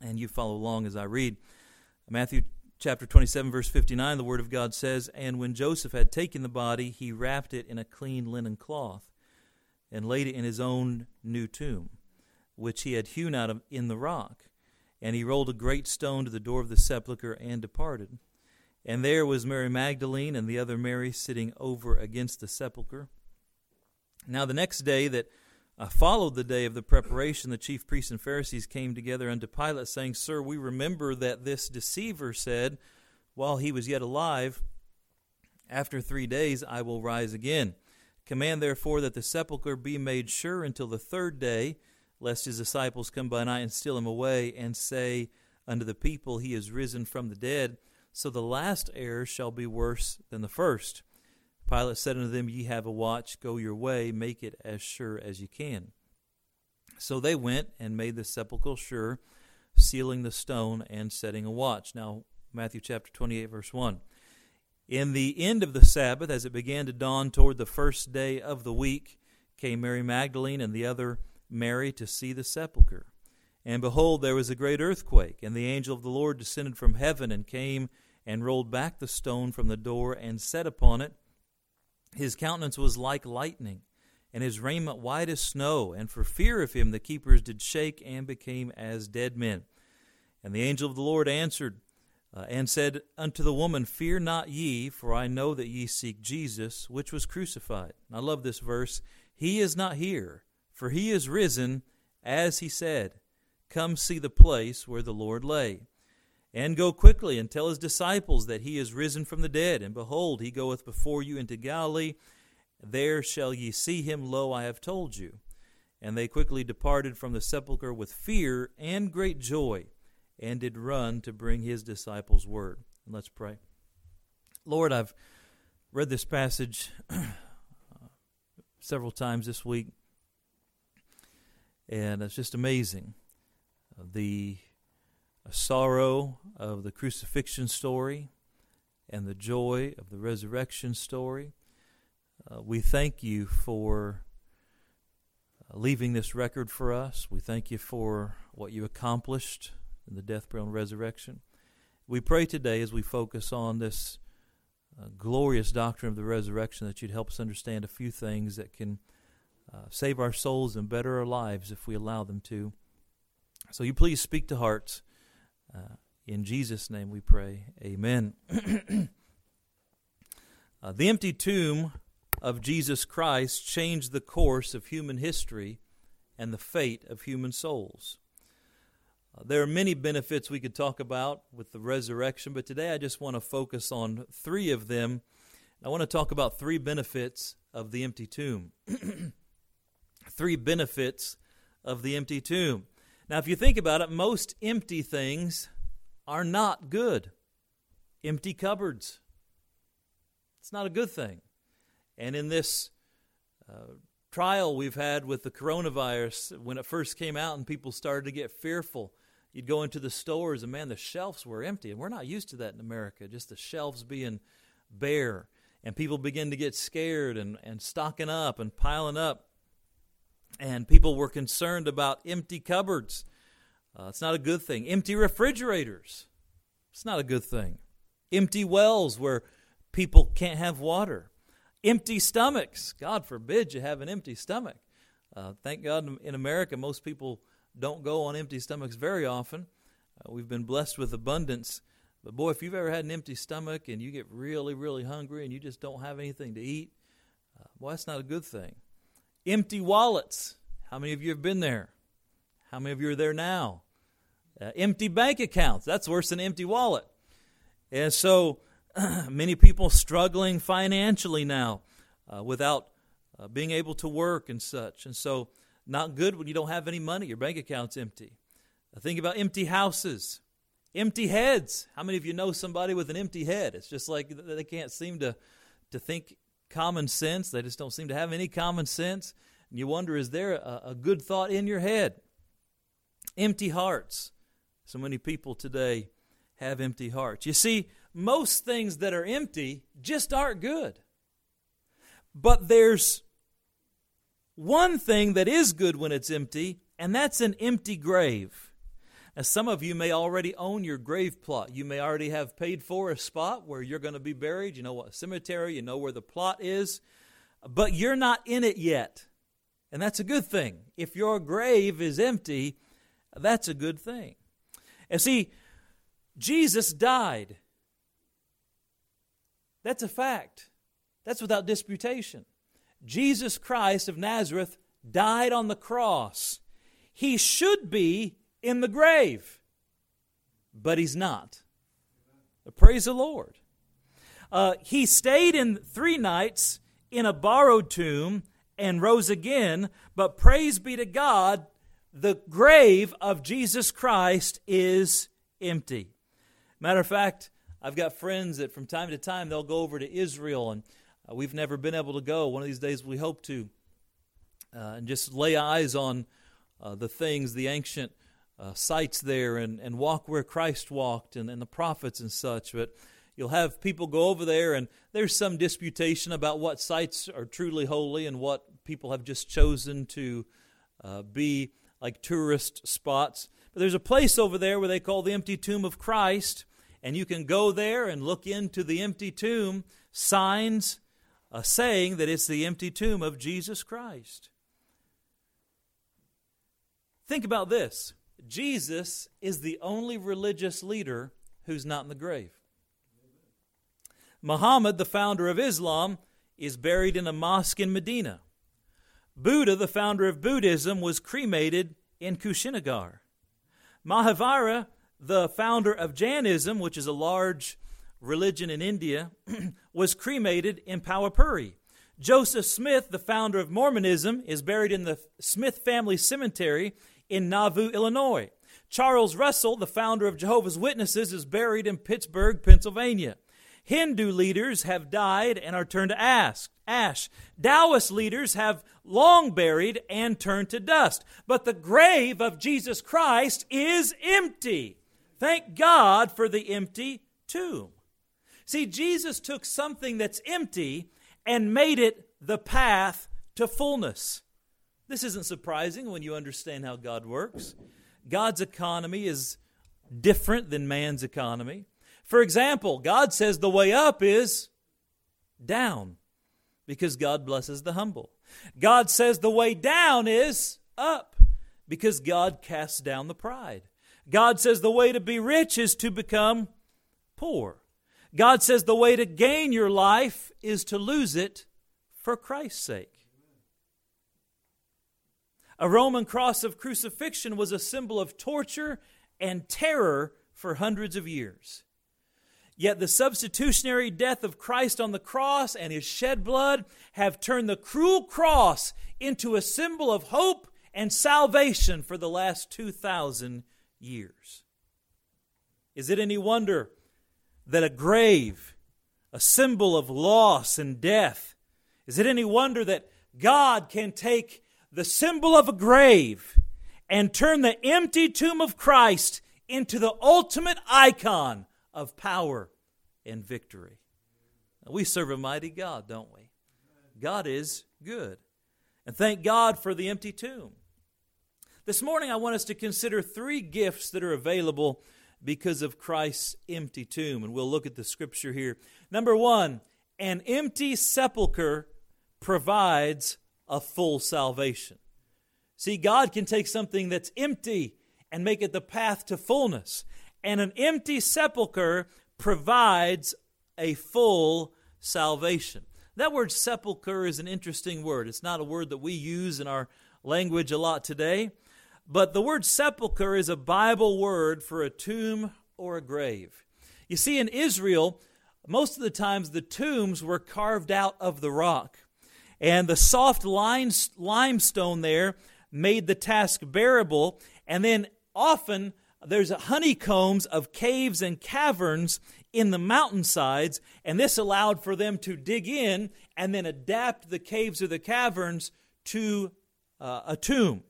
And you follow along as I read. Matthew chapter 27, verse 59, the Word of God says, And when Joseph had taken the body, he wrapped it in a clean linen cloth and laid it in his own new tomb, which he had hewn out of in the rock. And he rolled a great stone to the door of the sepulchre and departed. And there was Mary Magdalene and the other Mary sitting over against the sepulchre. Now the next day that uh, followed the day of the preparation, the chief priests and Pharisees came together unto Pilate, saying, Sir, we remember that this deceiver said, while he was yet alive, After three days I will rise again. Command therefore that the sepulchre be made sure until the third day, lest his disciples come by night and steal him away, and say unto the people, He is risen from the dead. So the last error shall be worse than the first. Pilate said unto them, Ye have a watch, go your way, make it as sure as ye can. So they went and made the sepulchre sure, sealing the stone and setting a watch. Now, Matthew chapter 28, verse 1. In the end of the Sabbath, as it began to dawn toward the first day of the week, came Mary Magdalene and the other Mary to see the sepulchre. And behold, there was a great earthquake, and the angel of the Lord descended from heaven and came and rolled back the stone from the door and sat upon it. His countenance was like lightning, and his raiment white as snow. And for fear of him, the keepers did shake and became as dead men. And the angel of the Lord answered uh, and said unto the woman, Fear not ye, for I know that ye seek Jesus, which was crucified. And I love this verse. He is not here, for he is risen, as he said. Come see the place where the Lord lay. And go quickly and tell his disciples that he is risen from the dead. And behold, he goeth before you into Galilee. There shall ye see him. Lo, I have told you. And they quickly departed from the sepulchre with fear and great joy, and did run to bring his disciples word. And let's pray. Lord, I've read this passage several times this week, and it's just amazing. Uh, the sorrow of the crucifixion story and the joy of the resurrection story. Uh, we thank you for uh, leaving this record for us. We thank you for what you accomplished in the death, burial, and resurrection. We pray today as we focus on this uh, glorious doctrine of the resurrection that you'd help us understand a few things that can uh, save our souls and better our lives if we allow them to. So you please speak to hearts. Uh, in Jesus' name we pray. Amen. uh, the empty tomb of Jesus Christ changed the course of human history and the fate of human souls. Uh, there are many benefits we could talk about with the resurrection, but today I just want to focus on three of them. I want to talk about three benefits of the empty tomb. three benefits of the empty tomb. Now, if you think about it, most empty things are not good. Empty cupboards. It's not a good thing. And in this uh, trial we've had with the coronavirus, when it first came out and people started to get fearful, you'd go into the stores and man, the shelves were empty. And we're not used to that in America, just the shelves being bare. And people begin to get scared and, and stocking up and piling up and people were concerned about empty cupboards. Uh, it's not a good thing. Empty refrigerators. It's not a good thing. Empty wells where people can't have water. Empty stomachs. God forbid you have an empty stomach. Uh, thank God in America, most people don't go on empty stomachs very often. Uh, we've been blessed with abundance. But boy, if you've ever had an empty stomach and you get really, really hungry and you just don't have anything to eat, uh, boy, that's not a good thing. Empty wallets. How many of you have been there? How many of you are there now? Uh, empty bank accounts. That's worse than empty wallet. And so many people struggling financially now uh, without uh, being able to work and such. And so, not good when you don't have any money. Your bank account's empty. Uh, think about empty houses, empty heads. How many of you know somebody with an empty head? It's just like they can't seem to, to think common sense. They just don't seem to have any common sense. And you wonder, is there a, a good thought in your head? Empty hearts. So many people today have empty hearts. You see, most things that are empty just aren't good. But there's one thing that is good when it's empty, and that's an empty grave. As some of you may already own your grave plot. You may already have paid for a spot where you're going to be buried. You know what cemetery, you know where the plot is, but you're not in it yet. And that's a good thing. If your grave is empty, that's a good thing. And see, Jesus died. That's a fact. That's without disputation. Jesus Christ of Nazareth died on the cross. He should be in the grave, but he's not. Praise the Lord. Uh, he stayed in three nights in a borrowed tomb and rose again, but praise be to God, the grave of Jesus Christ is empty. Matter of fact, I've got friends that from time to time they'll go over to Israel, and uh, we've never been able to go. One of these days we hope to, uh, and just lay eyes on uh, the things, the ancient uh, sites there and, and walk where Christ walked and, and the prophets and such. But you'll have people go over there, and there's some disputation about what sites are truly holy and what people have just chosen to uh, be like tourist spots. But there's a place over there where they call the empty tomb of Christ, and you can go there and look into the empty tomb, signs uh, saying that it's the empty tomb of Jesus Christ. Think about this Jesus is the only religious leader who's not in the grave. Muhammad, the founder of Islam, is buried in a mosque in Medina. Buddha, the founder of Buddhism, was cremated in Kushinagar. Mahavira, the founder of Jainism, which is a large religion in India, was cremated in Pawapuri. Joseph Smith, the founder of Mormonism, is buried in the Smith Family Cemetery in Nauvoo, Illinois. Charles Russell, the founder of Jehovah's Witnesses, is buried in Pittsburgh, Pennsylvania. Hindu leaders have died and are turned to ash. ash. Taoist leaders have long buried and turned to dust. But the grave of Jesus Christ is empty. Thank God for the empty tomb. See, Jesus took something that's empty and made it the path to fullness. This isn't surprising when you understand how God works. God's economy is different than man's economy. For example, God says the way up is down because God blesses the humble. God says the way down is up because God casts down the pride. God says the way to be rich is to become poor. God says the way to gain your life is to lose it for Christ's sake. A Roman cross of crucifixion was a symbol of torture and terror for hundreds of years. Yet the substitutionary death of Christ on the cross and his shed blood have turned the cruel cross into a symbol of hope and salvation for the last 2,000 years. Is it any wonder that a grave, a symbol of loss and death, is it any wonder that God can take the symbol of a grave and turn the empty tomb of Christ into the ultimate icon of power and victory. We serve a mighty God, don't we? God is good. And thank God for the empty tomb. This morning, I want us to consider three gifts that are available because of Christ's empty tomb. And we'll look at the scripture here. Number one, an empty sepulchre provides a full salvation. See, God can take something that's empty and make it the path to fullness. And an empty sepulchre provides a full salvation. That word sepulchre is an interesting word. It's not a word that we use in our language a lot today, but the word sepulchre is a Bible word for a tomb or a grave. You see, in Israel, most of the times the tombs were carved out of the rock. And the soft limestone there made the task bearable. And then often there's honeycombs of caves and caverns in the mountainsides, and this allowed for them to dig in and then adapt the caves or the caverns to uh, a tomb.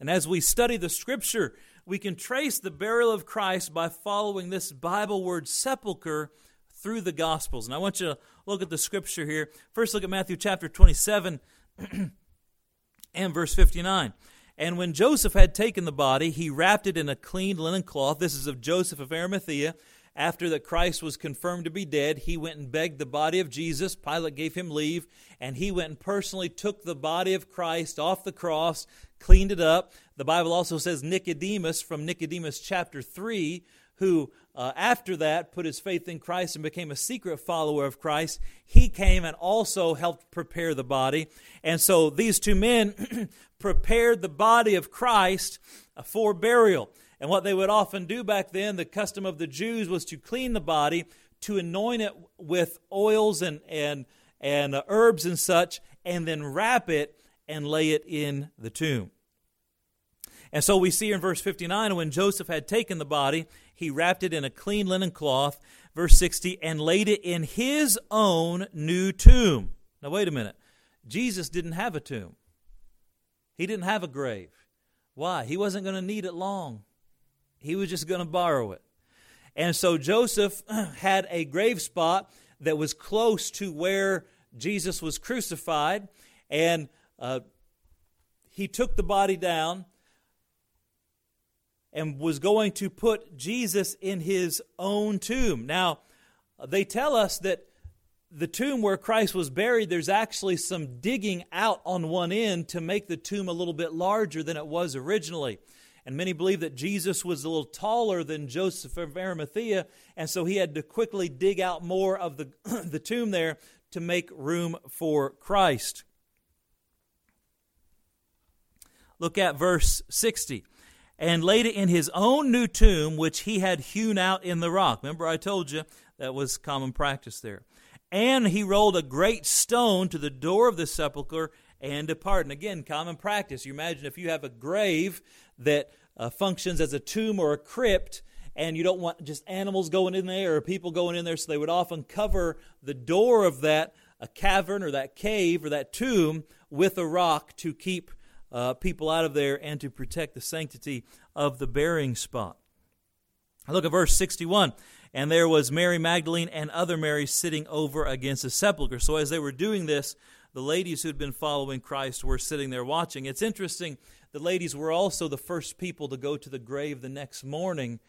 And as we study the scripture, we can trace the burial of Christ by following this Bible word sepulcher through the Gospels. And I want you to look at the scripture here. First, look at Matthew chapter 27 and verse 59. And when Joseph had taken the body, he wrapped it in a clean linen cloth. This is of Joseph of Arimathea. After that Christ was confirmed to be dead, he went and begged the body of Jesus. Pilate gave him leave, and he went and personally took the body of Christ off the cross, cleaned it up. The Bible also says Nicodemus from Nicodemus chapter 3 who uh, after that put his faith in Christ and became a secret follower of Christ, he came and also helped prepare the body. And so these two men prepared the body of Christ uh, for burial. And what they would often do back then, the custom of the Jews was to clean the body, to anoint it with oils and, and, and uh, herbs and such, and then wrap it and lay it in the tomb. And so we see in verse 59 when Joseph had taken the body, he wrapped it in a clean linen cloth, verse 60, and laid it in his own new tomb. Now, wait a minute. Jesus didn't have a tomb, he didn't have a grave. Why? He wasn't going to need it long, he was just going to borrow it. And so Joseph had a grave spot that was close to where Jesus was crucified, and uh, he took the body down and was going to put Jesus in his own tomb. Now, they tell us that the tomb where Christ was buried, there's actually some digging out on one end to make the tomb a little bit larger than it was originally. And many believe that Jesus was a little taller than Joseph of Arimathea, and so he had to quickly dig out more of the, the tomb there to make room for Christ. Look at verse 60 and laid it in his own new tomb, which he had hewn out in the rock. Remember, I told you that was common practice there. And he rolled a great stone to the door of the sepulchre and departed. And again, common practice. You imagine if you have a grave that uh, functions as a tomb or a crypt, and you don't want just animals going in there or people going in there, so they would often cover the door of that a cavern or that cave or that tomb with a rock to keep uh, people out of there and to protect the sanctity of the burying spot. Look at verse 61. And there was Mary Magdalene and other Marys sitting over against the sepulchre. So as they were doing this, the ladies who had been following Christ were sitting there watching. It's interesting, the ladies were also the first people to go to the grave the next morning.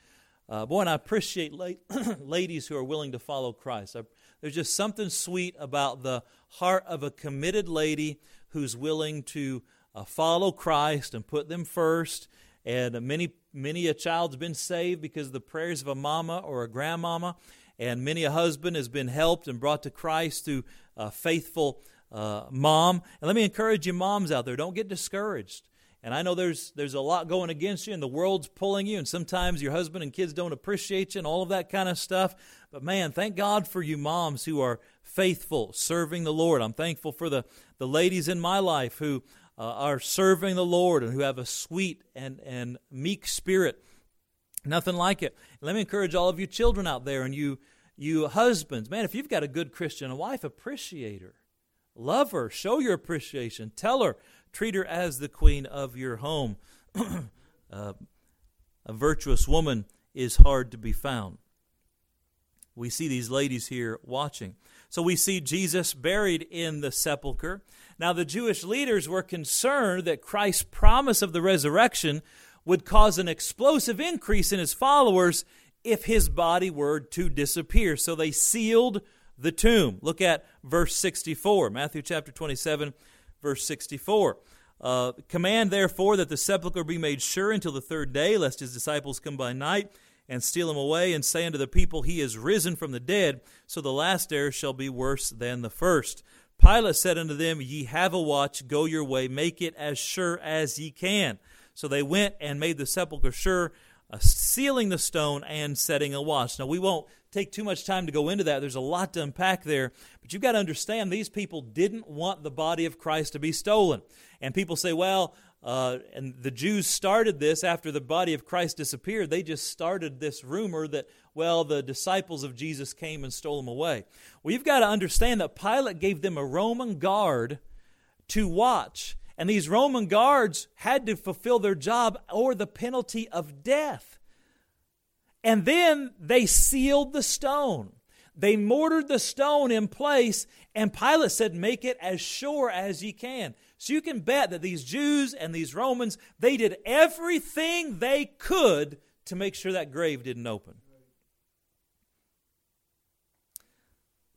Uh, boy, and I appreciate la- ladies who are willing to follow Christ. I, there's just something sweet about the heart of a committed lady who's willing to uh, follow Christ and put them first. And many, many a child's been saved because of the prayers of a mama or a grandmama. And many a husband has been helped and brought to Christ through a faithful uh, mom. And let me encourage you, moms out there, don't get discouraged. And I know there's there's a lot going against you, and the world's pulling you, and sometimes your husband and kids don't appreciate you, and all of that kind of stuff. But man, thank God for you moms who are faithful, serving the Lord. I'm thankful for the the ladies in my life who uh, are serving the Lord and who have a sweet and, and meek spirit. Nothing like it. Let me encourage all of you children out there and you, you husbands. Man, if you've got a good Christian wife, appreciate her. Love her. Show your appreciation. Tell her. Treat her as the queen of your home. uh, a virtuous woman is hard to be found. We see these ladies here watching. So we see Jesus buried in the sepulchre. Now, the Jewish leaders were concerned that Christ's promise of the resurrection would cause an explosive increase in his followers if his body were to disappear. So they sealed the tomb. Look at verse 64, Matthew chapter 27, verse 64. Uh, Command therefore that the sepulchre be made sure until the third day, lest his disciples come by night and steal him away, and say unto the people, He is risen from the dead, so the last error shall be worse than the first. Pilate said unto them, Ye have a watch, go your way, make it as sure as ye can. So they went and made the sepulchre sure, uh, sealing the stone and setting a watch. Now, we won't take too much time to go into that. There's a lot to unpack there. But you've got to understand these people didn't want the body of Christ to be stolen. And people say, well, uh, and the Jews started this after the body of Christ disappeared. They just started this rumor that, well, the disciples of Jesus came and stole him away. Well, you've got to understand that Pilate gave them a Roman guard to watch. And these Roman guards had to fulfill their job or the penalty of death. And then they sealed the stone. They mortared the stone in place, and Pilate said, Make it as sure as ye can. So you can bet that these Jews and these Romans, they did everything they could to make sure that grave didn't open.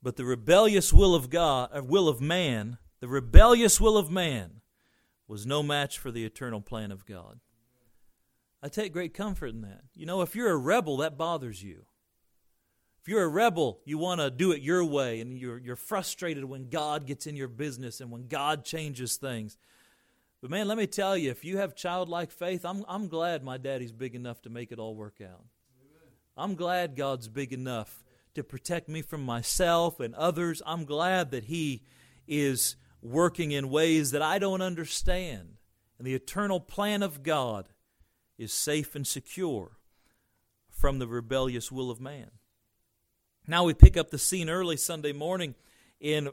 But the rebellious will of God, uh, will of man, the rebellious will of man was no match for the eternal plan of God. I take great comfort in that. You know, if you're a rebel, that bothers you. If you're a rebel, you want to do it your way, and you're, you're frustrated when God gets in your business and when God changes things. But man, let me tell you, if you have childlike faith, I'm, I'm glad my daddy's big enough to make it all work out. I'm glad God's big enough to protect me from myself and others. I'm glad that He is working in ways that I don't understand. And the eternal plan of God is safe and secure from the rebellious will of man. Now we pick up the scene early Sunday morning in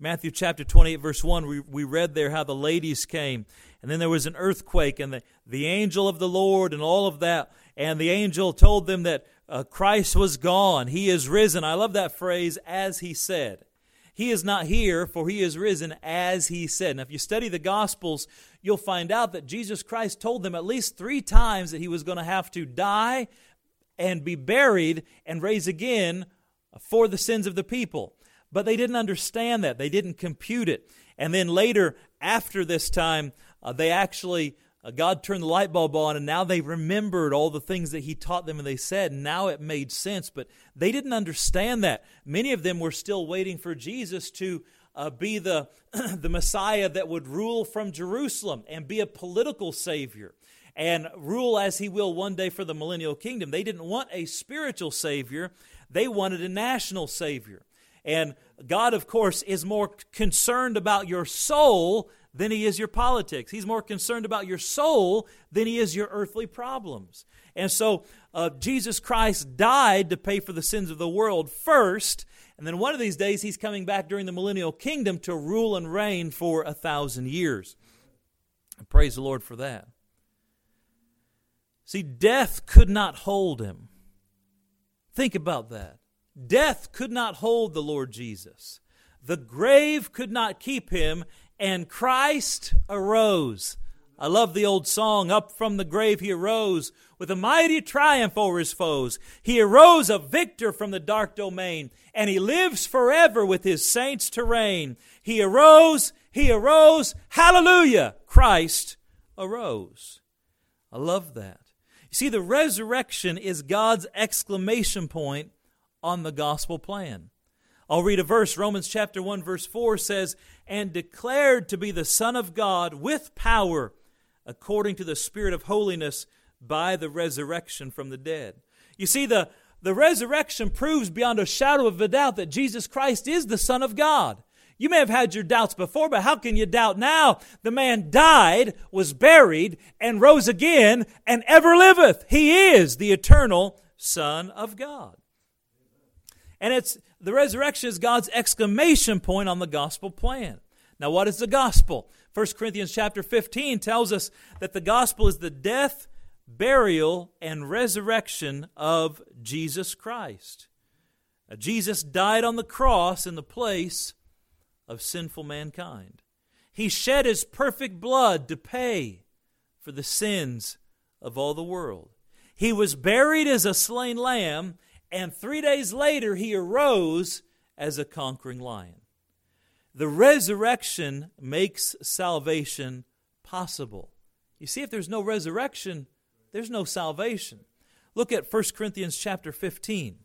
Matthew chapter 28, verse 1. We, we read there how the ladies came, and then there was an earthquake, and the, the angel of the Lord, and all of that. And the angel told them that uh, Christ was gone. He is risen. I love that phrase, as he said. He is not here, for he is risen as he said. Now, if you study the Gospels, you'll find out that Jesus Christ told them at least three times that he was going to have to die and be buried and raise again for the sins of the people. But they didn't understand that, they didn't compute it. And then later, after this time, uh, they actually uh, God turned the light bulb on, and now they remembered all the things that He taught them and they said, now it made sense. But they didn't understand that. Many of them were still waiting for Jesus to uh, be the, the Messiah that would rule from Jerusalem and be a political Savior and rule as He will one day for the millennial kingdom. They didn't want a spiritual Savior, they wanted a national Savior. And God, of course, is more concerned about your soul than he is your politics. He's more concerned about your soul than he is your earthly problems. And so uh, Jesus Christ died to pay for the sins of the world first. And then one of these days, he's coming back during the millennial kingdom to rule and reign for a thousand years. Praise the Lord for that. See, death could not hold him. Think about that. Death could not hold the Lord Jesus. The grave could not keep him, and Christ arose. I love the old song, Up from the grave he arose with a mighty triumph over his foes. He arose a victor from the dark domain, and he lives forever with his saints to reign. He arose, he arose, hallelujah! Christ arose. I love that. See, the resurrection is God's exclamation point on the gospel plan. I'll read a verse. Romans chapter 1, verse 4 says, And declared to be the Son of God with power, according to the Spirit of holiness, by the resurrection from the dead. You see, the, the resurrection proves beyond a shadow of a doubt that Jesus Christ is the Son of God. You may have had your doubts before, but how can you doubt now? The man died, was buried, and rose again, and ever liveth. He is the eternal Son of God. And it's the resurrection is God's exclamation point on the gospel plan. Now, what is the gospel? 1 Corinthians chapter 15 tells us that the gospel is the death, burial, and resurrection of Jesus Christ. Now, Jesus died on the cross in the place of sinful mankind. He shed his perfect blood to pay for the sins of all the world. He was buried as a slain lamb, and three days later he arose as a conquering lion. The resurrection makes salvation possible. You see, if there's no resurrection, there's no salvation. Look at 1 Corinthians chapter 15.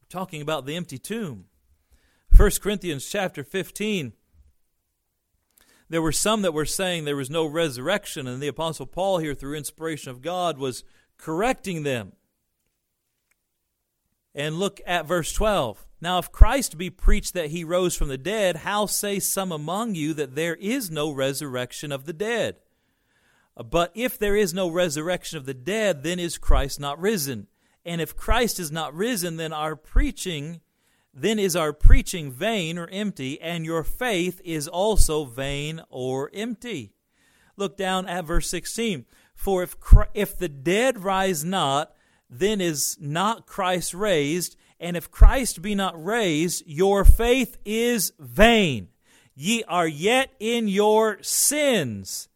We're talking about the empty tomb. 1 Corinthians chapter 15. There were some that were saying there was no resurrection, and the Apostle Paul, here through inspiration of God, was correcting them. And look at verse 12. Now, if Christ be preached that he rose from the dead, how say some among you that there is no resurrection of the dead? But if there is no resurrection of the dead, then is Christ not risen? And if Christ is not risen, then our preaching then is our preaching vain or empty, and your faith is also vain or empty. Look down at verse 16. For if, if the dead rise not, then is not Christ raised? And if Christ be not raised, your faith is vain. ye are yet in your sins.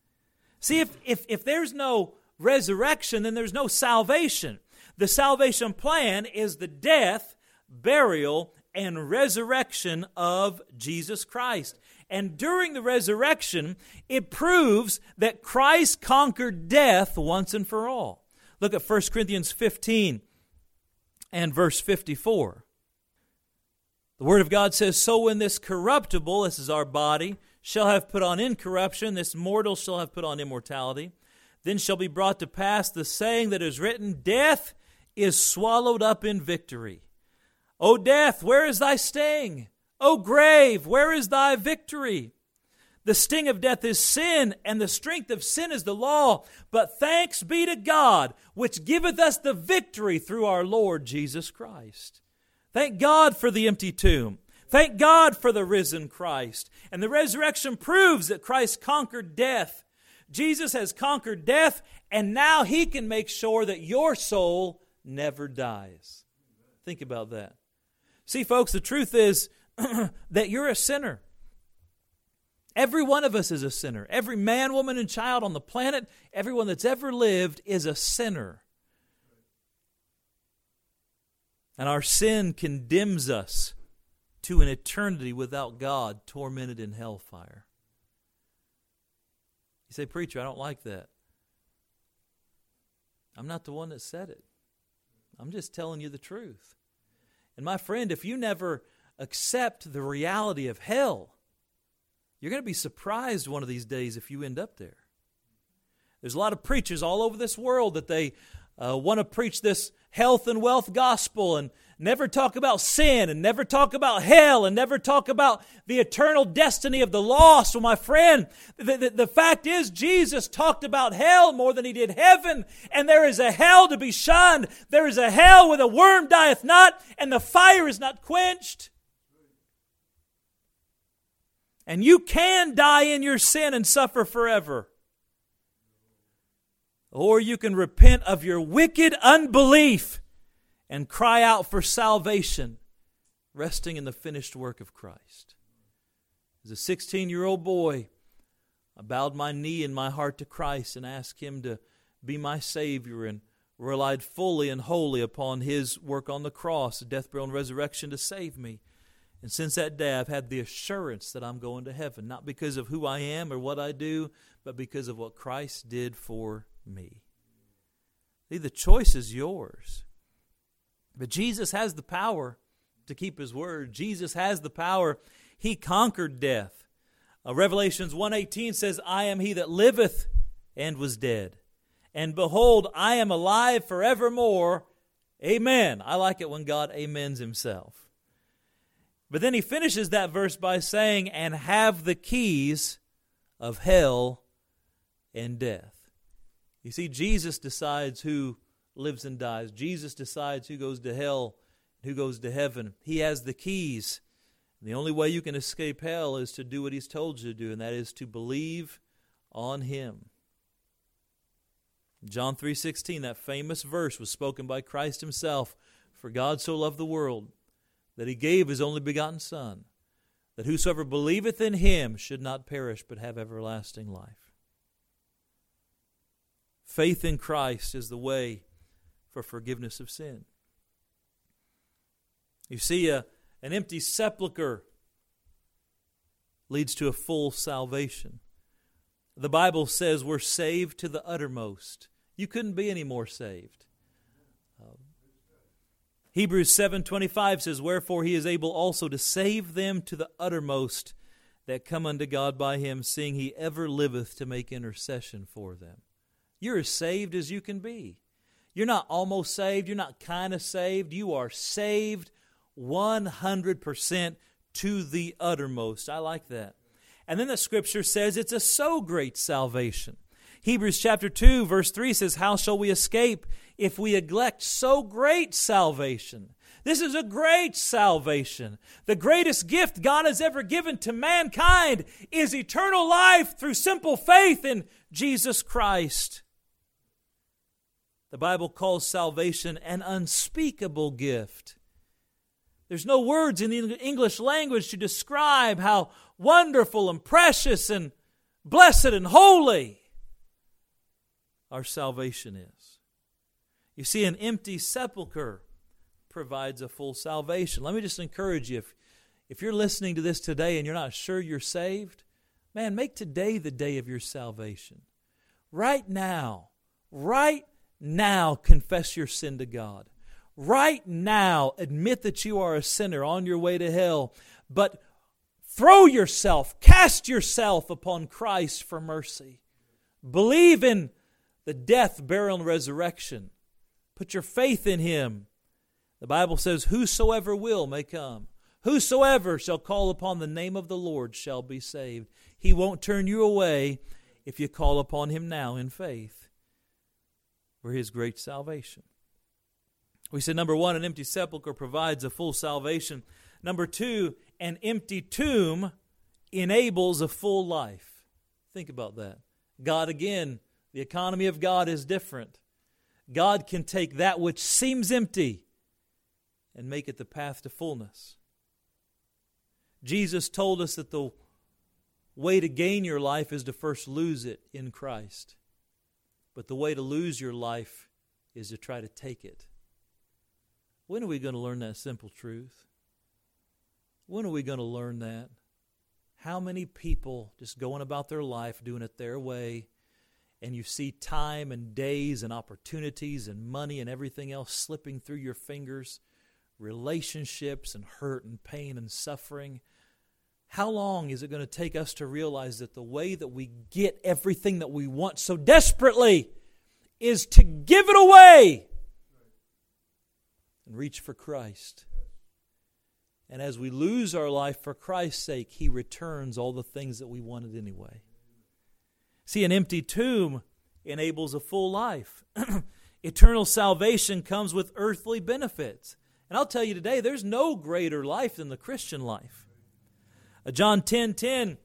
See, if, if, if there's no resurrection, then there's no salvation. The salvation plan is the death, burial, and resurrection of Jesus Christ. And during the resurrection, it proves that Christ conquered death once and for all. Look at 1 Corinthians 15 and verse 54. The Word of God says, So when this corruptible, this is our body, shall have put on incorruption, this mortal shall have put on immortality, then shall be brought to pass the saying that is written, Death is swallowed up in victory. O death, where is thy sting? O grave, where is thy victory? The sting of death is sin, and the strength of sin is the law. But thanks be to God, which giveth us the victory through our Lord Jesus Christ. Thank God for the empty tomb. Thank God for the risen Christ. And the resurrection proves that Christ conquered death. Jesus has conquered death, and now he can make sure that your soul never dies. Think about that. See, folks, the truth is that you're a sinner. Every one of us is a sinner. Every man, woman, and child on the planet, everyone that's ever lived is a sinner. And our sin condemns us to an eternity without God, tormented in hellfire. You say, Preacher, I don't like that. I'm not the one that said it. I'm just telling you the truth. And my friend, if you never accept the reality of hell, you're going to be surprised one of these days if you end up there. There's a lot of preachers all over this world that they uh, want to preach this health and wealth gospel and never talk about sin and never talk about hell and never talk about the eternal destiny of the lost. Well, my friend, the, the, the, fact is, Jesus talked about hell more than he did heaven. And there is a hell to be shunned. There is a hell where the worm dieth not and the fire is not quenched. And you can die in your sin and suffer forever. Or you can repent of your wicked unbelief and cry out for salvation, resting in the finished work of Christ. As a 16 year old boy, I bowed my knee and my heart to Christ and asked Him to be my Savior and relied fully and wholly upon His work on the cross, death, burial, and resurrection to save me. And since that day, I've had the assurance that I'm going to heaven, not because of who I am or what I do, but because of what Christ did for me. See, the choice is yours. But Jesus has the power to keep his word. Jesus has the power. He conquered death. Uh, Revelations 1:18 says, "I am he that liveth and was dead. And behold, I am alive forevermore." Amen. I like it when God amens himself. But then he finishes that verse by saying, "And have the keys of hell and death." You see, Jesus decides who lives and dies. Jesus decides who goes to hell, who goes to heaven. He has the keys. The only way you can escape hell is to do what he's told you to do, and that is to believe on him. John 3:16, that famous verse was spoken by Christ himself, for God so loved the world that he gave his only begotten son, that whosoever believeth in him should not perish but have everlasting life. Faith in Christ is the way for forgiveness of sin. You see, a, an empty sepulchre leads to a full salvation. The Bible says we're saved to the uttermost. You couldn't be any more saved. Um, Hebrews 7:25 says wherefore he is able also to save them to the uttermost that come unto God by him seeing he ever liveth to make intercession for them. You're as saved as you can be. You're not almost saved. You're not kind of saved. You are saved 100% to the uttermost. I like that. And then the scripture says it's a so great salvation. Hebrews chapter 2, verse 3 says, How shall we escape if we neglect so great salvation? This is a great salvation. The greatest gift God has ever given to mankind is eternal life through simple faith in Jesus Christ. The Bible calls salvation an unspeakable gift. There's no words in the English language to describe how wonderful and precious and blessed and holy our salvation is. You see, an empty sepulchre provides a full salvation. Let me just encourage you if, if you're listening to this today and you're not sure you're saved, man, make today the day of your salvation. Right now, right now, confess your sin to God. Right now, admit that you are a sinner on your way to hell, but throw yourself, cast yourself upon Christ for mercy. Believe in the death, burial, and resurrection. Put your faith in Him the Bible says, Whosoever will may come. Whosoever shall call upon the name of the Lord shall be saved. He won't turn you away if you call upon him now in faith for his great salvation. We said, number one, an empty sepulchre provides a full salvation. Number two, an empty tomb enables a full life. Think about that. God, again, the economy of God is different. God can take that which seems empty and make it the path to fullness. Jesus told us that the way to gain your life is to first lose it in Christ. But the way to lose your life is to try to take it. When are we going to learn that simple truth? When are we going to learn that? How many people just going about their life doing it their way, and you see time and days and opportunities and money and everything else slipping through your fingers? relationships and hurt and pain and suffering. How long is it going to take us to realize that the way that we get everything that we want so desperately is to give it away and reach for Christ? And as we lose our life for Christ's sake, He returns all the things that we wanted anyway. See, an empty tomb enables a full life. Eternal salvation comes with earthly benefits. And I'll tell you today, there's no greater life than the Christian life. John 10 10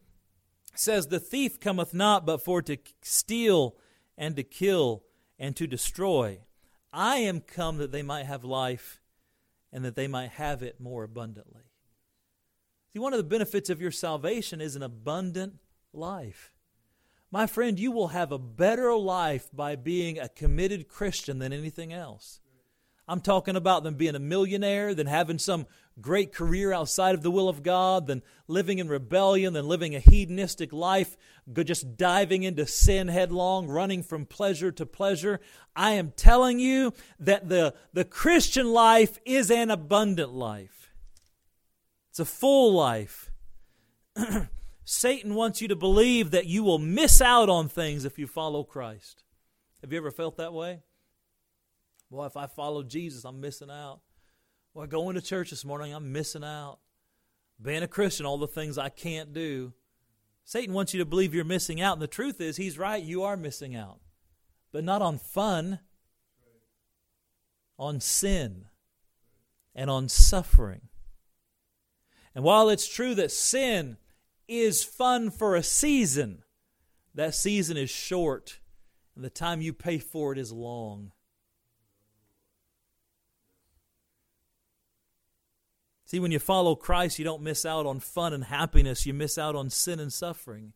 says, The thief cometh not but for to steal and to kill and to destroy. I am come that they might have life and that they might have it more abundantly. See, one of the benefits of your salvation is an abundant life. My friend, you will have a better life by being a committed Christian than anything else. I'm talking about them being a millionaire, than having some great career outside of the will of God, than living in rebellion, than living a hedonistic life, just diving into sin headlong, running from pleasure to pleasure. I am telling you that the, the Christian life is an abundant life, it's a full life. Satan wants you to believe that you will miss out on things if you follow Christ. Have you ever felt that way? Boy, if I follow Jesus, I'm missing out. Well, going to church this morning, I'm missing out. Being a Christian, all the things I can't do. Satan wants you to believe you're missing out, and the truth is, he's right, you are missing out. But not on fun, on sin, and on suffering. And while it's true that sin is fun for a season, that season is short, and the time you pay for it is long. See, when you follow Christ, you don't miss out on fun and happiness, you miss out on sin and suffering.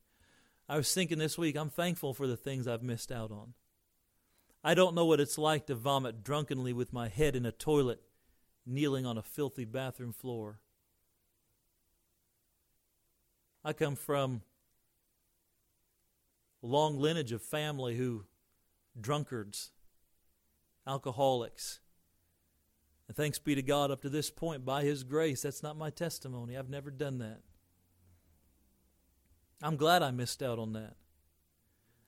I was thinking this week, I'm thankful for the things I've missed out on. I don't know what it's like to vomit drunkenly with my head in a toilet, kneeling on a filthy bathroom floor. I come from a long lineage of family who drunkards, alcoholics, and thanks be to God, up to this point, by His grace, that's not my testimony. I've never done that. I'm glad I missed out on that.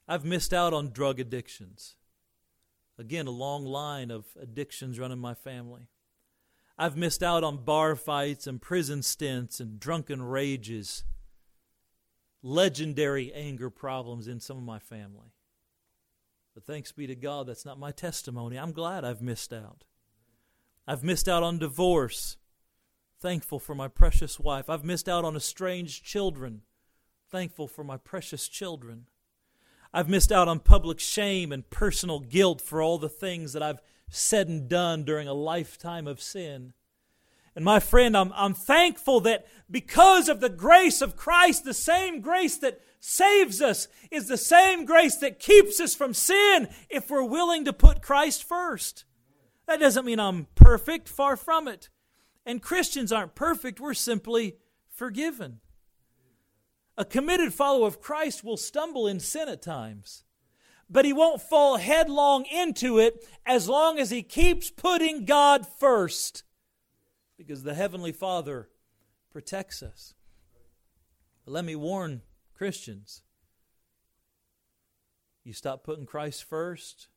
I've missed out on drug addictions. Again, a long line of addictions running my family. I've missed out on bar fights and prison stints and drunken rages, legendary anger problems in some of my family. But thanks be to God, that's not my testimony. I'm glad I've missed out. I've missed out on divorce. Thankful for my precious wife. I've missed out on estranged children. Thankful for my precious children. I've missed out on public shame and personal guilt for all the things that I've said and done during a lifetime of sin. And my friend, I'm, I'm thankful that because of the grace of Christ, the same grace that saves us is the same grace that keeps us from sin if we're willing to put Christ first. That doesn't mean I'm perfect, far from it. And Christians aren't perfect, we're simply forgiven. A committed follower of Christ will stumble in sin at times, but he won't fall headlong into it as long as he keeps putting God first because the Heavenly Father protects us. But let me warn Christians you stop putting Christ first,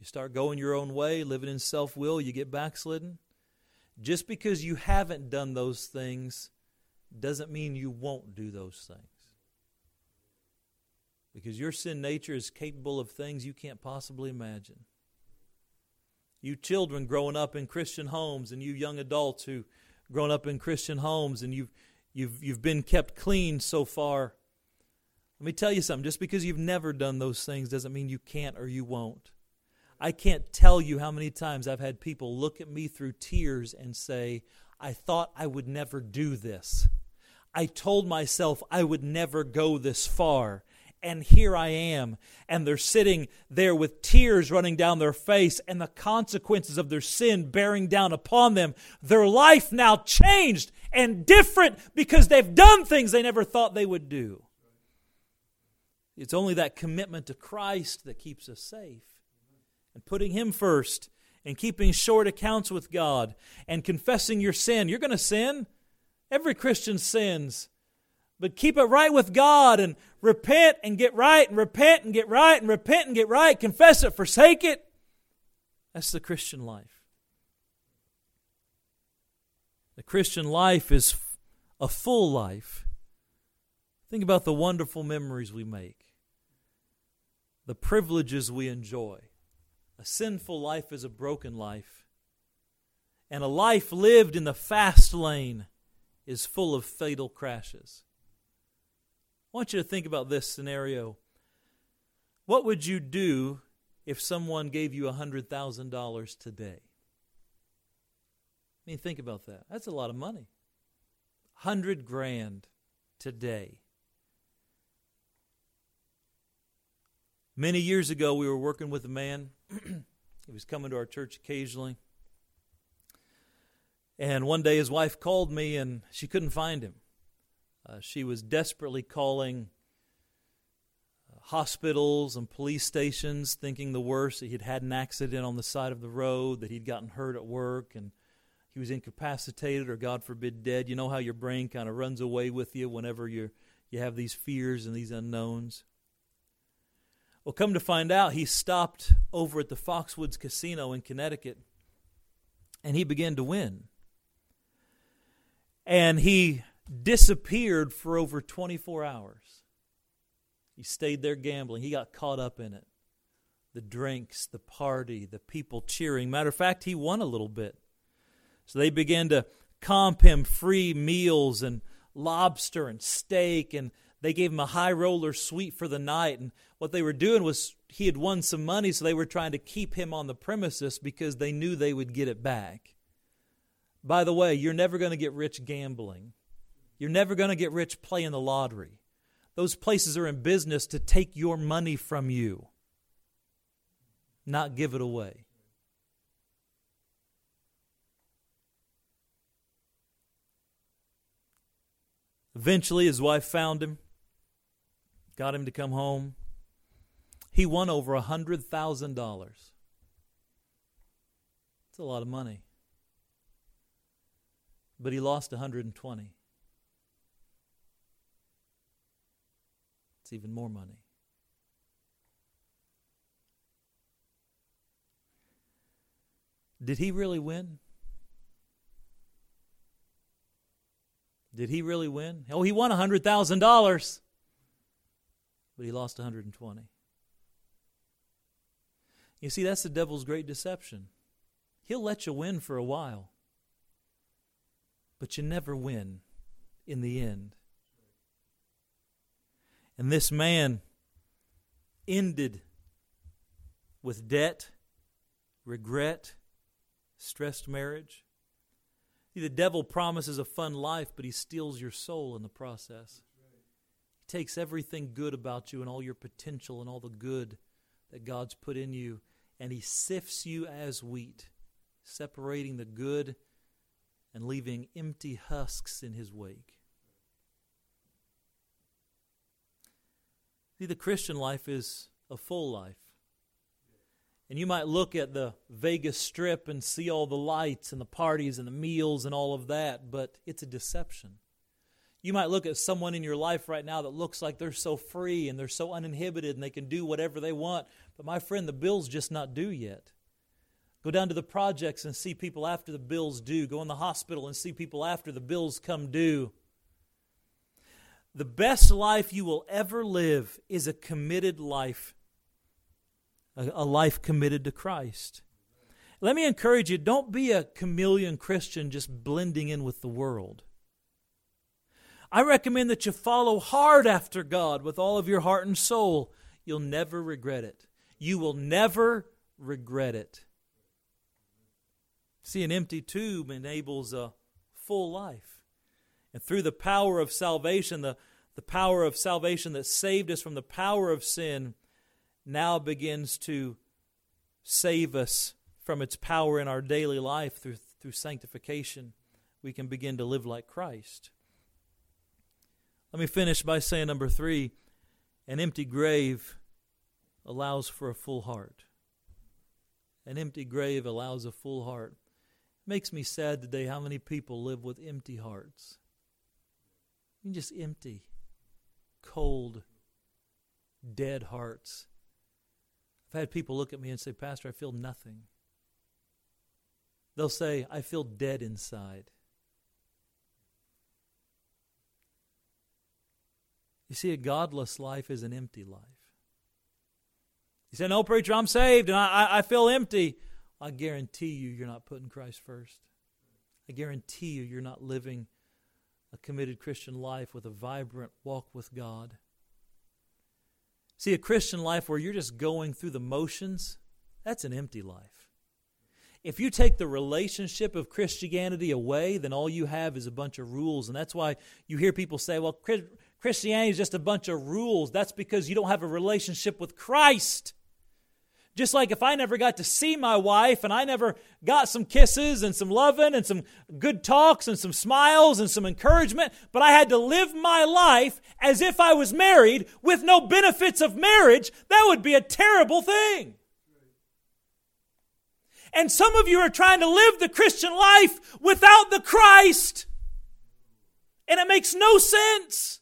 you start going your own way, living in self will, you get backslidden. Just because you haven't done those things doesn't mean you won't do those things. Because your sin nature is capable of things you can't possibly imagine. You children growing up in Christian homes and you young adults who grown up in Christian homes and you've you've you've been kept clean so far. Let me tell you something, just because you've never done those things doesn't mean you can't or you won't. I can't tell you how many times I've had people look at me through tears and say, I thought I would never do this. I told myself I would never go this far. And here I am. And they're sitting there with tears running down their face and the consequences of their sin bearing down upon them. Their life now changed and different because they've done things they never thought they would do. It's only that commitment to Christ that keeps us safe. And putting Him first and keeping short accounts with God and confessing your sin. You're going to sin. Every Christian sins. But keep it right with God and repent and get right and repent and get right and repent and get right. Confess it, forsake it. That's the Christian life. The Christian life is a full life. Think about the wonderful memories we make, the privileges we enjoy. A sinful life is a broken life, and a life lived in the fast lane is full of fatal crashes. I want you to think about this scenario. What would you do if someone gave you $100,000 today? I mean, think about that. That's a lot of money. 100 grand today. Many years ago, we were working with a man. he was coming to our church occasionally. And one day his wife called me and she couldn't find him. Uh, she was desperately calling uh, hospitals and police stations, thinking the worst that he'd had an accident on the side of the road, that he'd gotten hurt at work, and he was incapacitated or, God forbid, dead. You know how your brain kind of runs away with you whenever you you have these fears and these unknowns. Well, come to find out, he stopped over at the Foxwoods Casino in Connecticut, and he began to win. And he disappeared for over 24 hours. He stayed there gambling. He got caught up in it. The drinks, the party, the people cheering. Matter of fact, he won a little bit. So they began to comp him free meals and lobster and steak, and they gave him a high roller suite for the night. And what they were doing was he had won some money, so they were trying to keep him on the premises because they knew they would get it back. By the way, you're never going to get rich gambling. You're never going to get rich playing the lottery. Those places are in business to take your money from you, not give it away. Eventually, his wife found him, got him to come home. He won over a $100,000. It's a lot of money. But he lost 120. It's even more money. Did he really win? Did he really win? Oh, he won $100,000, but he lost 120. You see, that's the devil's great deception. He'll let you win for a while, but you never win in the end. And this man ended with debt, regret, stressed marriage. See, the devil promises a fun life, but he steals your soul in the process. He takes everything good about you and all your potential and all the good that God's put in you, and he sifts you as wheat, separating the good and leaving empty husks in his wake. See, the Christian life is a full life. And you might look at the Vegas Strip and see all the lights and the parties and the meals and all of that, but it's a deception. You might look at someone in your life right now that looks like they're so free and they're so uninhibited and they can do whatever they want, but my friend, the bill's just not due yet. Go down to the projects and see people after the bills due. Go in the hospital and see people after the bills come due. The best life you will ever live is a committed life a, life committed to Christ. Let me encourage you don't be a chameleon Christian just blending in with the world. I recommend that you follow hard after God with all of your heart and soul. You'll never regret it. You will never regret it. See, an empty tomb enables a full life. And through the power of salvation, the, the power of salvation that saved us from the power of sin, now begins to save us from its power in our daily life through, through sanctification. We can begin to live like Christ. Let me finish by saying number three an empty grave allows for a full heart. An empty grave allows a full heart. It makes me sad today how many people live with empty hearts. I mean, just empty, cold, dead hearts. I've had people look at me and say, Pastor, I feel nothing. They'll say, I feel dead inside. You see, a godless life is an empty life. You say, No, preacher, I'm saved and I, I feel empty. I guarantee you, you're not putting Christ first. I guarantee you, you're not living a committed Christian life with a vibrant walk with God. See, a Christian life where you're just going through the motions, that's an empty life. If you take the relationship of Christianity away, then all you have is a bunch of rules. And that's why you hear people say, well, Christianity is just a bunch of rules. That's because you don't have a relationship with Christ. Just like if I never got to see my wife and I never got some kisses and some loving and some good talks and some smiles and some encouragement, but I had to live my life as if I was married with no benefits of marriage, that would be a terrible thing. And some of you are trying to live the Christian life without the Christ. And it makes no sense.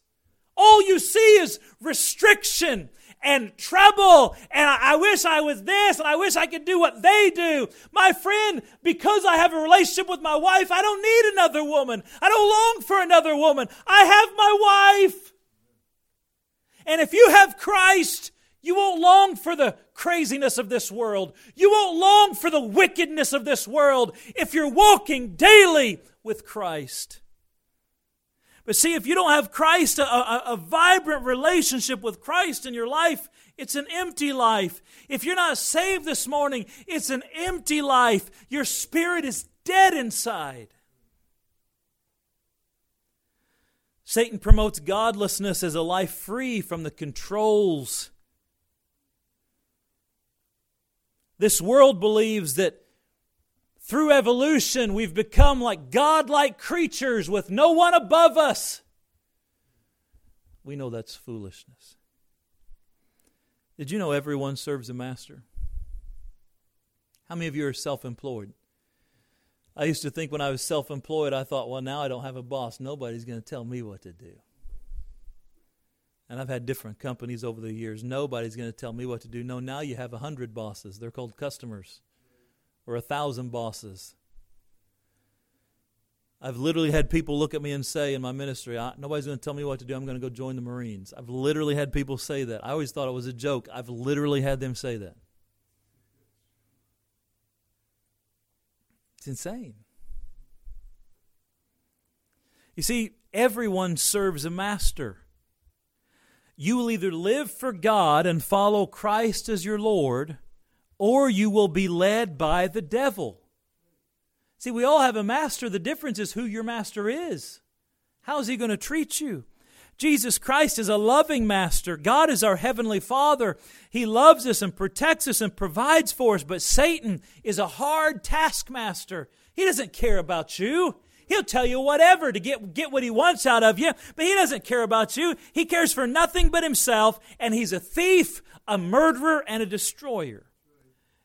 All you see is restriction and trouble. And I, I, wish I was this and I wish I could do what they do. My friend, because I have a relationship with my wife, I don't need another woman. I don't long for another woman. I have my wife. And if you have Christ, you won't long for the craziness of this world. You won't long for the wickedness of this world if you're walking daily with Christ. But see, if you don't have Christ, a, a, a, vibrant relationship with Christ in your life, it's an empty life. If you're not saved this morning, it's an empty life. Your spirit is dead inside. Satan promotes godlessness as a life free from the controls. This world believes that through evolution, we've become like godlike creatures with no one above us. We know that's foolishness. Did you know everyone serves a master? How many of you are self employed? I used to think when I was self employed, I thought, well, now I don't have a boss. Nobody's going to tell me what to do. And I've had different companies over the years. Nobody's going to tell me what to do. No, now you have a hundred bosses. They're called customers or a thousand bosses. I've literally had people look at me and say in my ministry, nobody's going to tell me what to do. I'm going to go join the Marines. I've literally had people say that. I always thought it was a joke. I've literally had them say that. It's insane. You see, everyone serves a master. You will either live for God and follow Christ as your Lord, or you will be led by the devil. See, we all have a master. The difference is who your master is. How is he going to treat you? Jesus Christ is a loving master. God is our heavenly Father. He loves us and protects us and provides for us. But Satan is a hard taskmaster. He doesn't care about you. He'll tell you whatever to get, get what he wants out of you, but he doesn't care about you. He cares for nothing but himself, and he's a thief, a murderer, and a destroyer.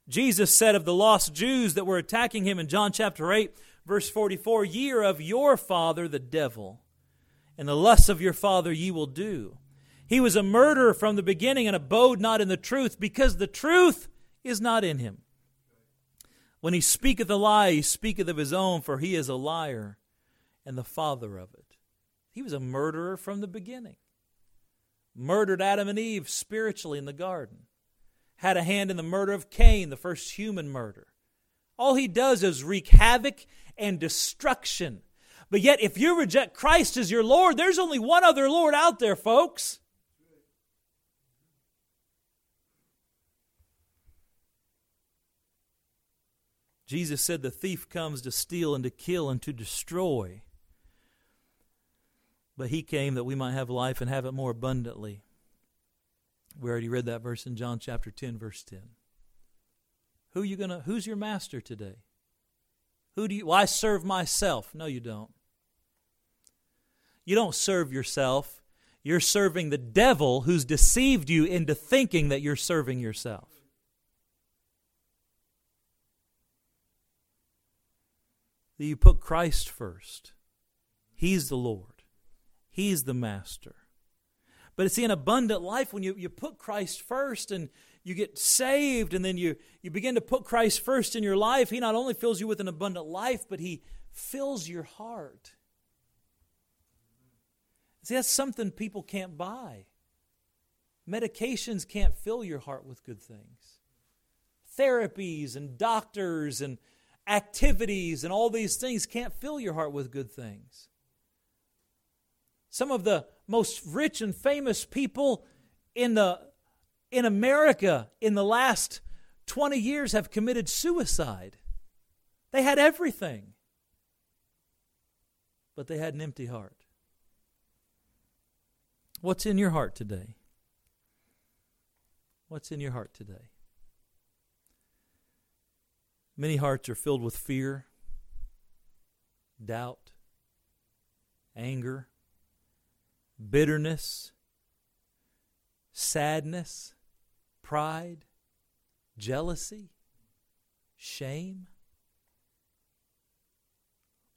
Jesus said of the lost Jews that were attacking him in John chapter 8, verse 44, Ye are of your father, the devil, and the lusts of your father ye will do. He was a murderer from the beginning and abode not in the truth, because the truth is not in him. When he speaketh a lie, he speaketh of his own, for he is a liar and the father of it. He was a murderer from the beginning. Murdered Adam and Eve spiritually in the garden. Had a hand in the murder of Cain, the first human murder. All he does is wreak havoc and destruction. But yet, if you reject Christ as your Lord, there's only one other Lord out there, folks. Jesus said, The thief comes to steal and to kill and to destroy. But he came that we might have life and have it more abundantly. We already read that verse in John chapter 10, verse 10. Who are you gonna who's your master today? Who do you well, I serve myself. No, you don't. You don't serve yourself. You're serving the devil who's deceived you into thinking that you're serving yourself. that you put Christ first. He's the Lord, He's the Master. But it's an abundant life when you, you put Christ first and you get saved and then you, you begin to put Christ first in your life. He not only fills you with an abundant life, but He fills your heart. See, that's something people can't buy. Medications can't fill your heart with good things. Therapies and doctors and activities and all these things can't fill your heart with good things. Some of the most rich and famous people in the in America in the last 20 years have committed suicide. They had everything. But they had an empty heart. What's in your heart today? What's in your heart today? Many hearts are filled with fear, doubt, anger, bitterness, sadness, pride, jealousy, shame.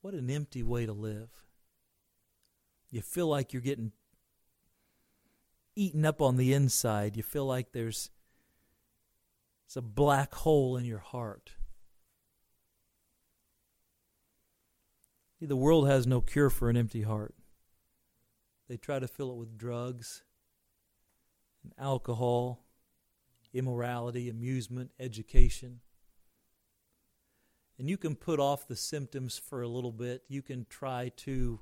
What an empty way to live. You feel like you're getting eaten up on the inside. You feel like there's it's a black hole in your heart. The world has no cure for an empty heart. They try to fill it with drugs, and alcohol, immorality, amusement, education. And you can put off the symptoms for a little bit. You can try to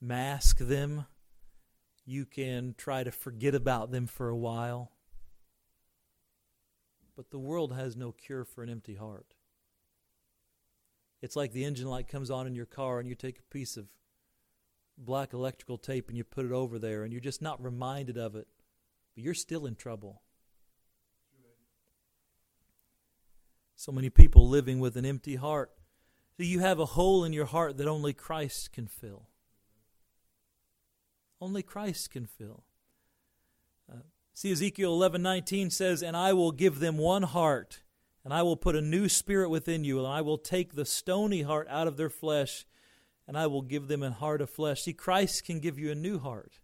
mask them. You can try to forget about them for a while. But the world has no cure for an empty heart. It's like the engine light comes on in your car and you take a piece of black electrical tape and you put it over there and you're just not reminded of it, but you're still in trouble. So many people living with an empty heart. So you have a hole in your heart that only Christ can fill. Only Christ can fill. Uh, see, Ezekiel eleven nineteen says, And I will give them one heart and I will put a new spirit within you, and I will take the stony heart out of their flesh, and I will give them a heart of flesh. See, Christ can give you a new heart.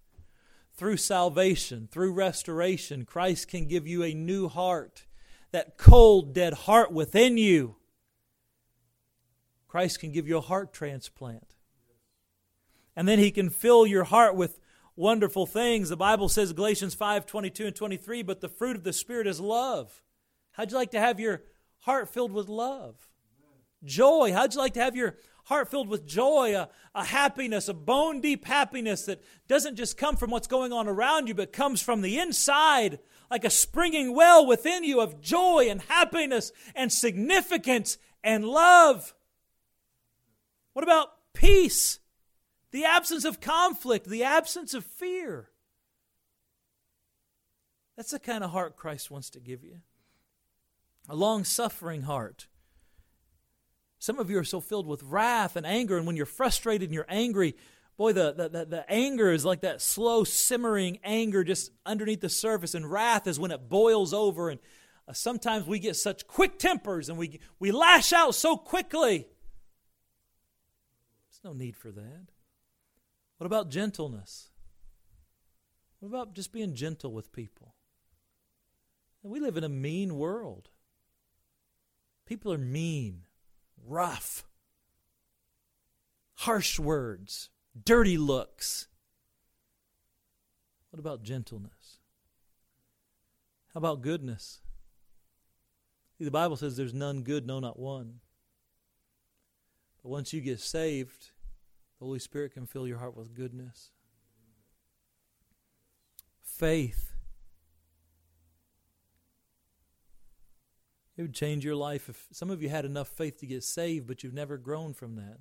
Through salvation, through restoration, Christ can give you a new heart. That cold, dead heart within you. Christ can give you a heart transplant. And then he can fill your heart with wonderful things. The Bible says Galatians 5 22 and 23, but the fruit of the Spirit is love How'd you like to have your heart filled with love? Joy. How'd you like to have your heart filled with joy, a, a happiness, a bone deep happiness that doesn't just come from what's going on around you, but comes from the inside, like a springing well within you of joy and happiness and significance and love? What about peace? The absence of conflict, the absence of fear. That's the kind of heart Christ wants to give you. A long suffering heart. Some of you are so filled with wrath and anger, and when you're frustrated and you're angry, boy, the, the, the, the, anger is like that slow, simmering anger just underneath the surface, and wrath is when it boils over. And uh, sometimes we get such quick tempers and we, we lash out so quickly. There's no need for that. What about gentleness? What about just being gentle with people? We live in a mean world. People are mean, rough, harsh words, dirty looks. What about gentleness? How about goodness? See, the Bible says there's none good, no, not one. But once you get saved, the Holy Spirit can fill your heart with goodness. Faith. It would change your life if some of you had enough faith to get saved, but you've never grown from that.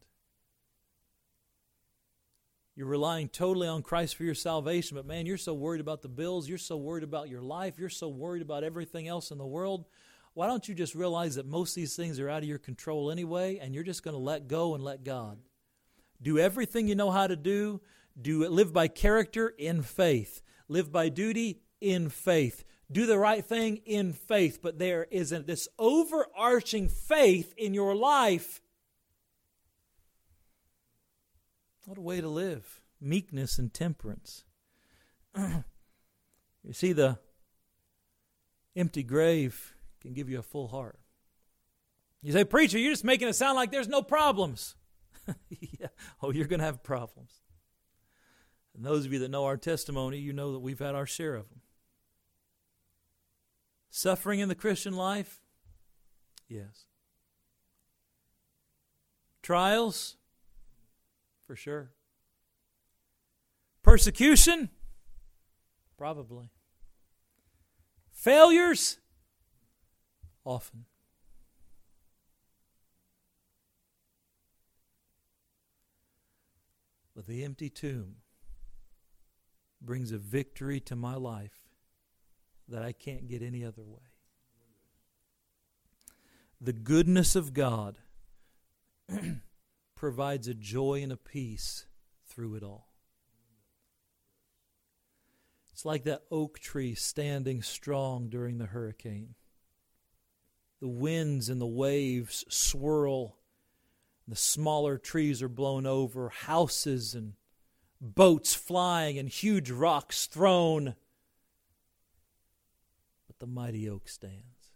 You're relying totally on Christ for your salvation, but man, you're so worried about the bills, you're so worried about your life, you're so worried about everything else in the world. Why don't you just realize that most of these things are out of your control anyway, and you're just going to let go and let God? Do everything you know how to do. Do live by character in faith. Live by duty in faith. Do the right thing in faith. But there isn't this overarching faith in your life. What a way to live. Meekness and temperance. you see, the empty grave can give you a full heart. You say, Preacher, you're just making it sound like there's no problems. yeah. Oh, you're going to have problems. And those of you that know our testimony, you know that we've had our share of them. Suffering in the Christian life? Yes. Trials? For sure. Persecution? Probably. Failures? Often. But the empty tomb brings a victory to my life that I can't get any other way. The goodness of God provides a joy and a peace through it all. It's like that oak tree standing strong during the hurricane. The winds and the waves swirl the smaller trees are blown over, houses and boats flying, and huge rocks thrown. But the mighty oak stands.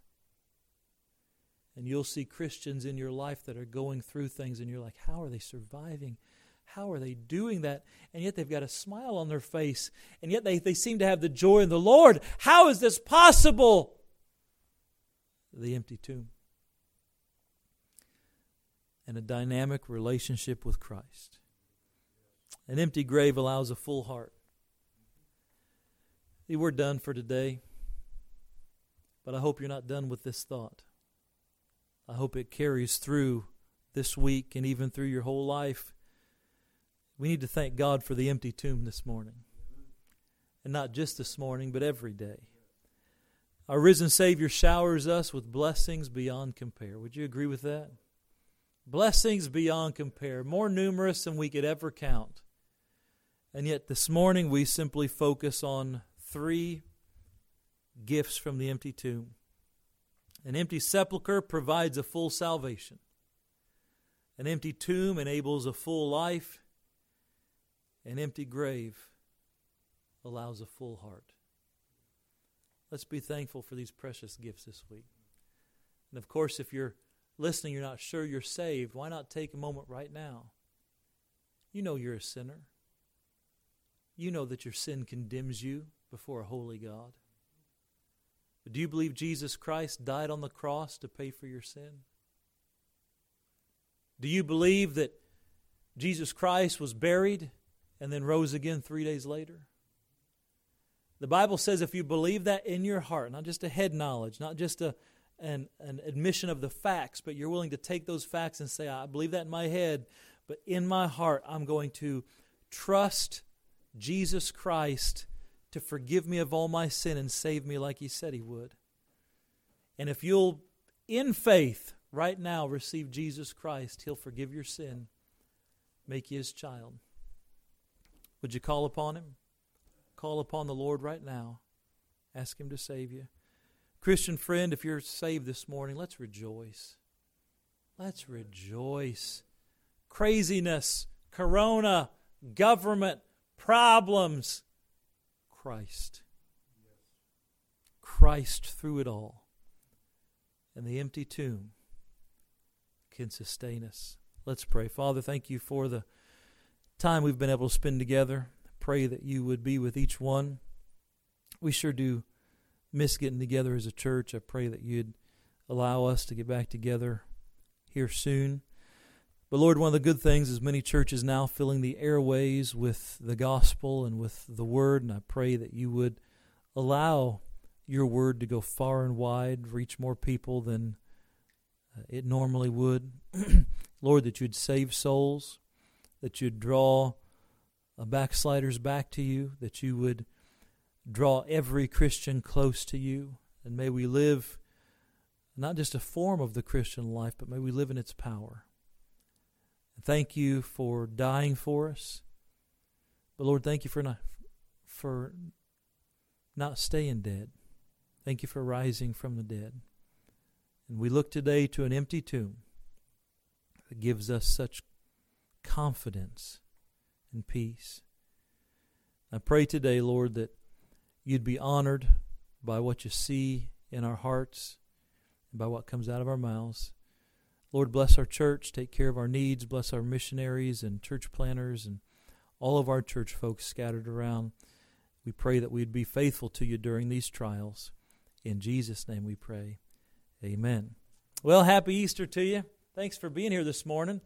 And you'll see Christians in your life that are going through things, and you're like, how are they surviving? How are they doing that? And yet they've got a smile on their face, and yet they, they seem to have the joy in the Lord. How is this possible? The empty tomb and a dynamic relationship with Christ. An empty grave allows a full heart. We're done for today, but I hope you're not done with this thought. I hope it carries through this week and even through your whole life. We need to thank God for the empty tomb this morning. And not just this morning, but every day. Our risen Savior showers us with blessings beyond compare. Would you agree with that? Blessings beyond compare, more numerous than we could ever count. And yet this morning we simply focus on three gifts from the empty tomb. An empty sepulchre provides a full salvation. An empty tomb enables a full life. An empty grave allows a full heart. Let's be thankful for these precious gifts this week. And of course, if you're listening, you're not sure you're saved, why not take a moment right now? You know you're a sinner. You know that your sin condemns you before a holy God. Do you believe Jesus Christ died on the cross to pay for your sin? Do you believe that Jesus Christ was buried and then rose again three days later? The Bible says if you believe that in your heart, not just a head knowledge, not just a, an, an admission of the facts, but you're willing to take those facts and say, I believe that in my head, but in my heart, I'm going to trust Jesus Christ to forgive me of all my sin and save me like He said He would. And if you'll, in faith, right now receive Jesus Christ, He'll forgive your sin, make you His child. Would you call upon Him? Call upon the Lord right now. Ask Him to save you. Christian friend, if you're saved this morning, let's rejoice. Let's rejoice. Craziness, corona, government, problems. Christ. Christ through it all. And the empty tomb can sustain us. Let's pray. Father, thank you for the time we've been able to spend together. Pray that you would be with each one. We sure do miss getting together as a church. I pray that you'd allow us to get back together here soon. But Lord, one of the good things is many churches now filling the airways with the gospel and with the word, and I pray that you would allow your word to go far and wide, reach more people than uh, it normally would. Lord, that you'd save souls, that you'd draw uh, backsliders back to you, that you would draw every Christian close to you. And may we live not just a form of the Christian life, but may we live in its power. Thank you for dying for us. But Lord, thank you for not for not staying dead. Thank you for rising from the dead. And we look today to an empty tomb that gives us such confidence and peace. I pray today, Lord, that you'd be honored by what you see in our hearts and by what comes out of our mouths. Lord, bless our church, take care of our needs, bless our missionaries and church planners and all of our church folks scattered around. We pray that we'd be faithful to you during these trials. In Jesus' name we pray. Amen. Well, happy Easter to you. Thanks for being here this morning.